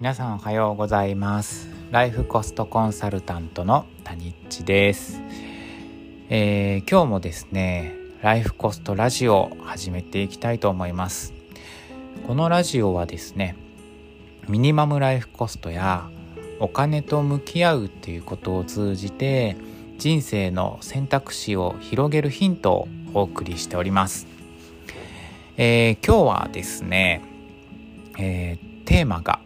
皆さんおはようございます。ライフコストコンサルタントの谷地です、えー、今日もですねライフコストラジオを始めていきたいと思います。このラジオはですねミニマムライフコストやお金と向き合うっていうことを通じて人生の選択肢を広げるヒントをお送りしております、えー、今日はですね、えー、テーマが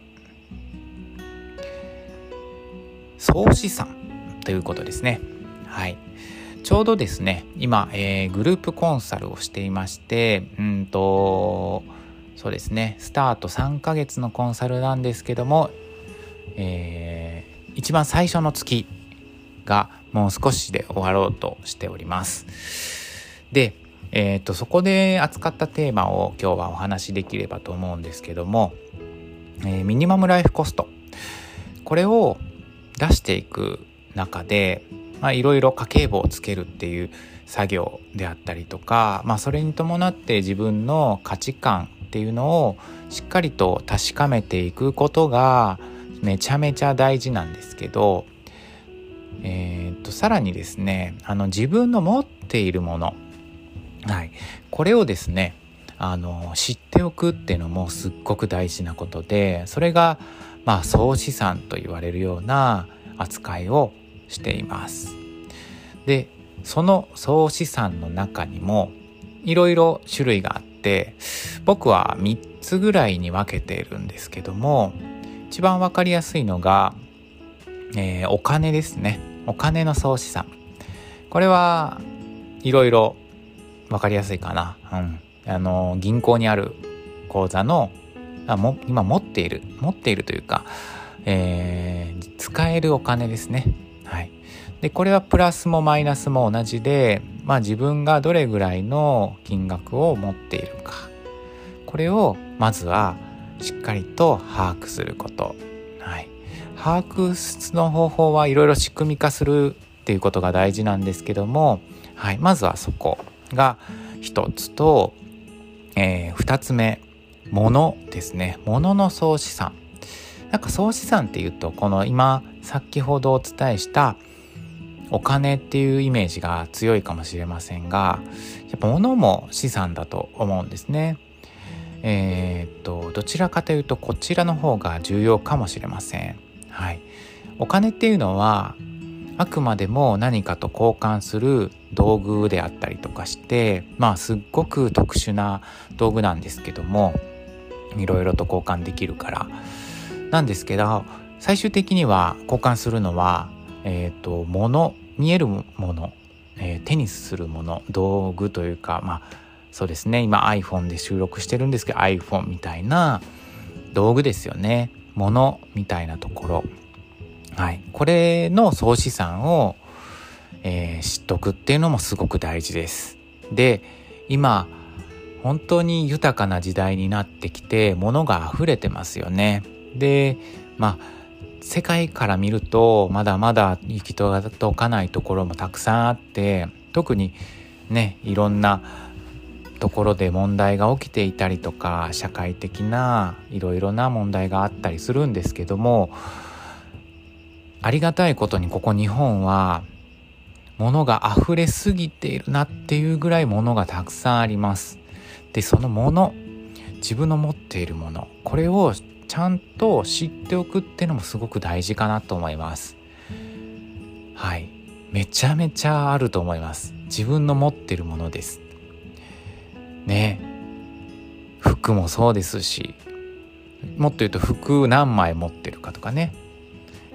総資産ということですね。はい。ちょうどですね、今、えー、グループコンサルをしていまして、うんと、そうですね、スタート3ヶ月のコンサルなんですけども、えー、一番最初の月がもう少しで終わろうとしております。で、えーと、とそこで扱ったテーマを今日はお話しできればと思うんですけども、えー、ミニマムライフコストこれを出していく中でいろいろ家計簿をつけるっていう作業であったりとか、まあ、それに伴って自分の価値観っていうのをしっかりと確かめていくことがめちゃめちゃ大事なんですけど、えー、とさらにですねあの自分の持っているもの、はい、これをですねあの知っておくっていうのもすっごく大事なことでそれがまあ総資産と言われるような扱いをしています。でその総資産の中にもいろいろ種類があって僕は3つぐらいに分けているんですけども一番分かりやすいのが、えー、お金ですね。お金の総資産これはいろいろ分かりやすいかな、うん、あの銀行にある口座のあも今持っている持っているというか、えー、使えるお金ですね。はい、でこれはプラスもマイナスも同じで、まあ、自分がどれぐらいの金額を持っているか。これをまずはしっかりと把握すること。はい、把握の方法はいろいろ仕組み化するっていうことが大事なんですけども、はい、まずはそこが一つと、えー、2つ目。物ですね物の総資産なんか総資産っていうとこの今先ほどお伝えしたお金っていうイメージが強いかもしれませんがやっぱ物も資産だと思うんですね。えー、っとどちらかというとこちらの方が重要かもしれません。はい、お金っていうのはあくまでも何かと交換する道具であったりとかしてまあすっごく特殊な道具なんですけどもいろいろと交換できるから。なんですけど最終的には交換するのはえっ、ー、と物見えるもの、えー、手にするもの道具というかまあそうですね。今 iPhone で収録してるんですけど iPhone みたいな道具ですよね。ものみたいなところ。はい。これの総資産を、えー、知っとくっていうのもすごく大事です。で今本当に豊かな時代になってきて物が溢れてますよね。でまあ世界から見るとまだまだ行き届かないところもたくさんあって特にねいろんなところで問題が起きていたりとか社会的ないろいろな問題があったりするんですけどもありがたいことにここ日本は物が溢れすぎているなっていうぐらい物がたくさんあります。でそのもの自分の持っているものこれをちゃんと知っておくっていうのもすごく大事かなと思います。はい。めちゃめちゃあると思います。自分の持ってるものです。ね。服もそうですしもっと言うと服何枚持ってるかとかね。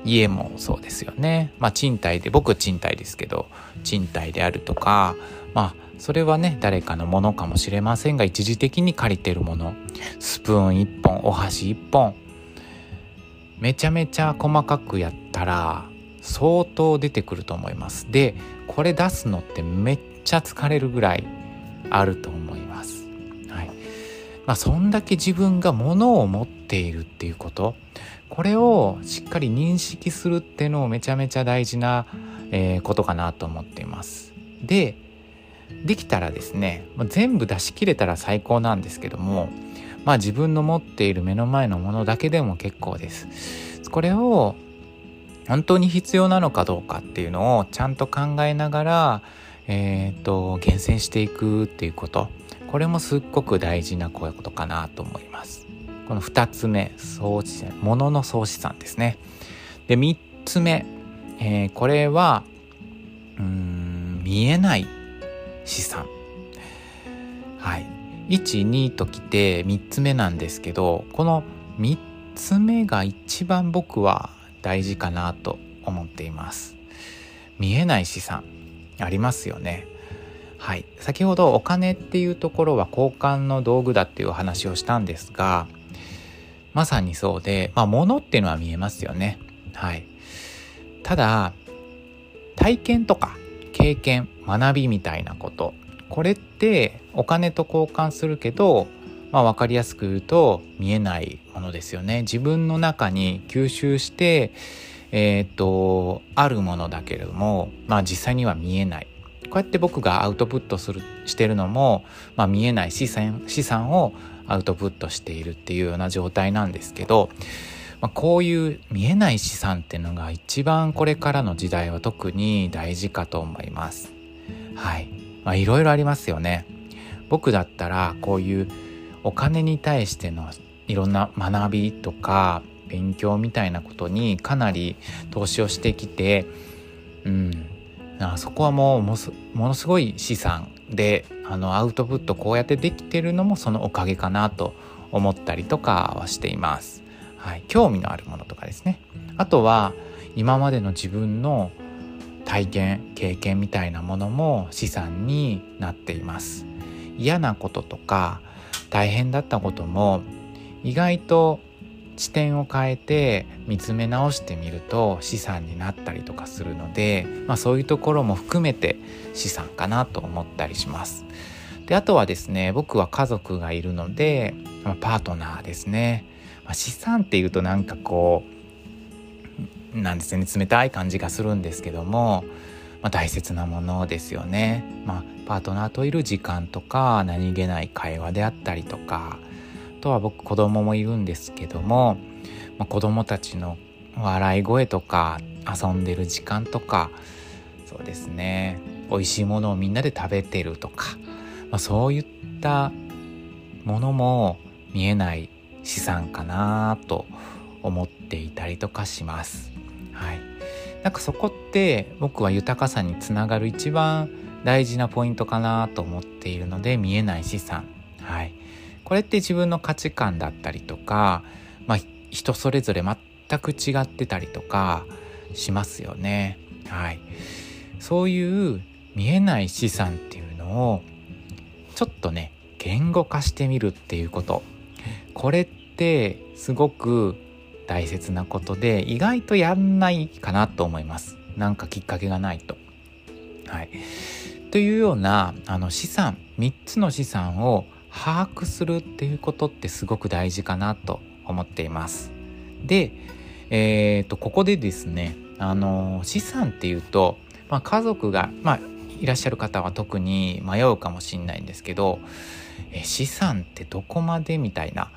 家もそうですよね。まあ賃貸で僕は賃貸ですけど賃貸であるとかまあそれはね誰かのものかもしれませんが一時的に借りてるもの。スプーン1本お箸1本。めちゃめちゃ細かくやったら相当出てくると思います。でこれ出すのってめっちゃ疲れるぐらいあると思います、はい。まあ、そんだけ自分が物を持っているっていうこと。これをしっかり認識するっていうのもめちゃめちゃ大事な、えー、ことかなと思っています。でできたらですね全部出し切れたら最高なんですけどもまあ自分の持っている目の前のものだけでも結構です。これを本当に必要なのかどうかっていうのをちゃんと考えながら、えーと、厳選していくっていうことこれもすっごく大事なことかなと思います。この2つ目総資産物の総資産ですね。で3つ目、えー、これはうん見えない資産。はい。12ときて3つ目なんですけどこの3つ目が一番僕は大事かなと思っています。見えない資産ありますよね。はい。先ほどお金っていうところは交換の道具だっていう話をしたんですがまさにそうでまあ物っていうのは見えますよね。はい。ただ体験とか経験学びみたいなこと。これってお金と交換するけどまあ、分かりやすく言うと見えないものですよね。自分の中に吸収してえー、っとあるものだけれども、まあ、実際には見えない。こうやって僕がアウトプットするしてるのも、まあ、見えない資産資産をアウトプットしているっていうような状態なんですけど、まあ、こういう見えない資産っていうのが一番これからの時代は特に大事かと思います。はい。まあいろいろありますよね。僕だったらこういうお金に対してのいろんな学びとか勉強みたいなことにかなり投資をしてきて、うん、そこはもうものすごい資産であのアウトプットこうやってできてるのもそのおかげかなと思ったりとかはしています。はい、興味のあるものとかですね。あとは今までの自分の体験経験みたいなものも資産になっています。嫌なこととか大変だったことも意外と視点を変えて見つめ直してみると資産になったりとかするので、まあ、そういうところも含めて資産かなと思ったりします。であとはですね僕は家族がいるので、パートナーですね、資産っていうとなんかこうなんですね冷たい感じがするんですけども、まあ、大切なものですよね。まあ、パートナーといる時間とか何気ない会話であったりとかあとは僕子供もいるんですけども、まあ、子供たちの笑い声とか遊んでる時間とかそうですね美味しいものをみんなで食べてるとか、まあ、そういったものも見えない資産かなと思っていたりとかします。はい、なんかそこって僕は豊かさにつながる一番大事なポイントかなと思っているので見えない資産。はい。これって自分の価値観だったりとか、まあ、人それぞれ全く違ってたりとかしますよね。はい。そういう見えない資産っていうのをちょっとね言語化してみるっていうこと。これってすごく大切なことで意外とやんないかなと思います。なんかきっかけがないと。はい。というようなあの資産3つの資産を把握するっていうことってすごく大事かなと思っています。で、えーと、ここでですねあの資産っていうと、まあ、家族が、まあ、いらっしゃる方は特に迷うかもしれないんですけどえ資産ってどこまでみたいな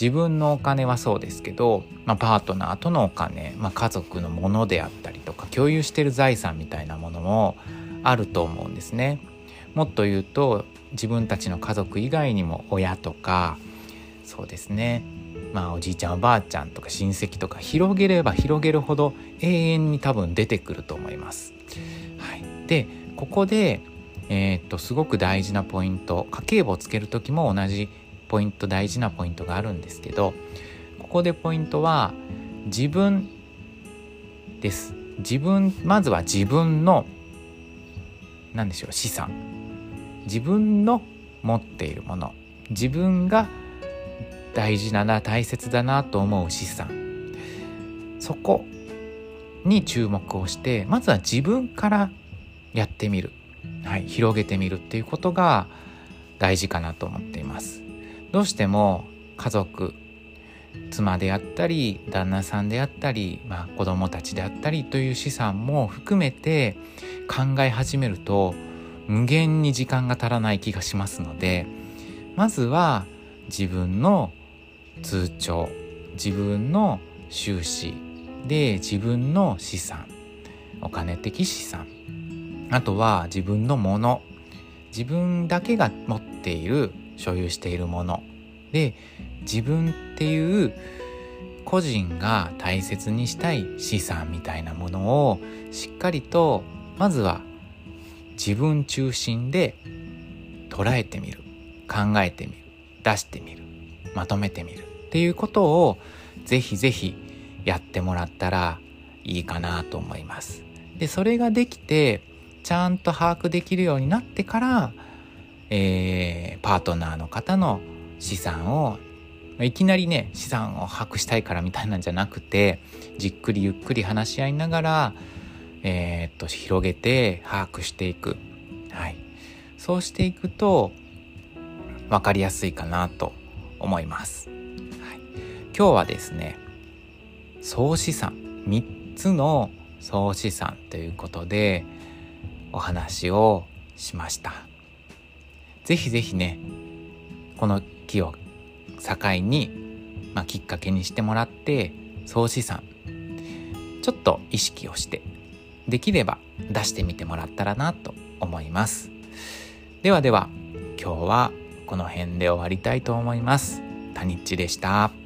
自分のお金はそうですけど、まあ、パートナーとのお金、まあ、家族のものであったりとか共有してる財産みたいなものもあると思うんですね。もっと言うと自分たちの家族以外にも親とかそうですねまあおじいちゃんおばあちゃんとか親戚とか広げれば広げるほど永遠に多分出てくると思います。はい、でここで、えー、っとすごく大事なポイント家計簿をつける時も同じポイント大事なポイントがあるんですけどここでポイントは自分です。自分まずは自分の何でしょう資産。自分の持っているもの。自分が大事だな大切だなと思う資産。そこに注目をしてまずは自分からやってみる、はい、広げてみるっていうことが大事かなと思っています。どうしても家族妻であったり旦那さんであったり、まあ、子供たちであったりという資産も含めて考え始めると無限に時間が足らない気がしますのでまずは自分の通帳自分の収支で自分の資産お金的資産あとは自分のもの自分だけが持っている所有しているもの。で自分っていう個人が大切にしたい資産みたいなものをしっかりとまずは自分中心で捉えてみる。考えてみる。出してみる。まとめてみる。っていうことをぜひぜひやってもらったらいいかなと思います。でそれができてちゃんと把握できるようになってから、えー、パートナーの方の資産をいきなりね資産を把握したいからみたいなんじゃなくてじっくりゆっくり話し合いながら、えー、っと広げて把握していく、はい、そうしていくと分かりやすいかなと思います。はい、今日はですね総資産3つの総資産ということでお話をしました。ぜひぜひねこの木を境に、まあ、きっかけにしてもらって総資産ちょっと意識をしてできれば出してみてもらったらなと思いますではでは今日はこの辺で終わりたいと思いますタニッチでした。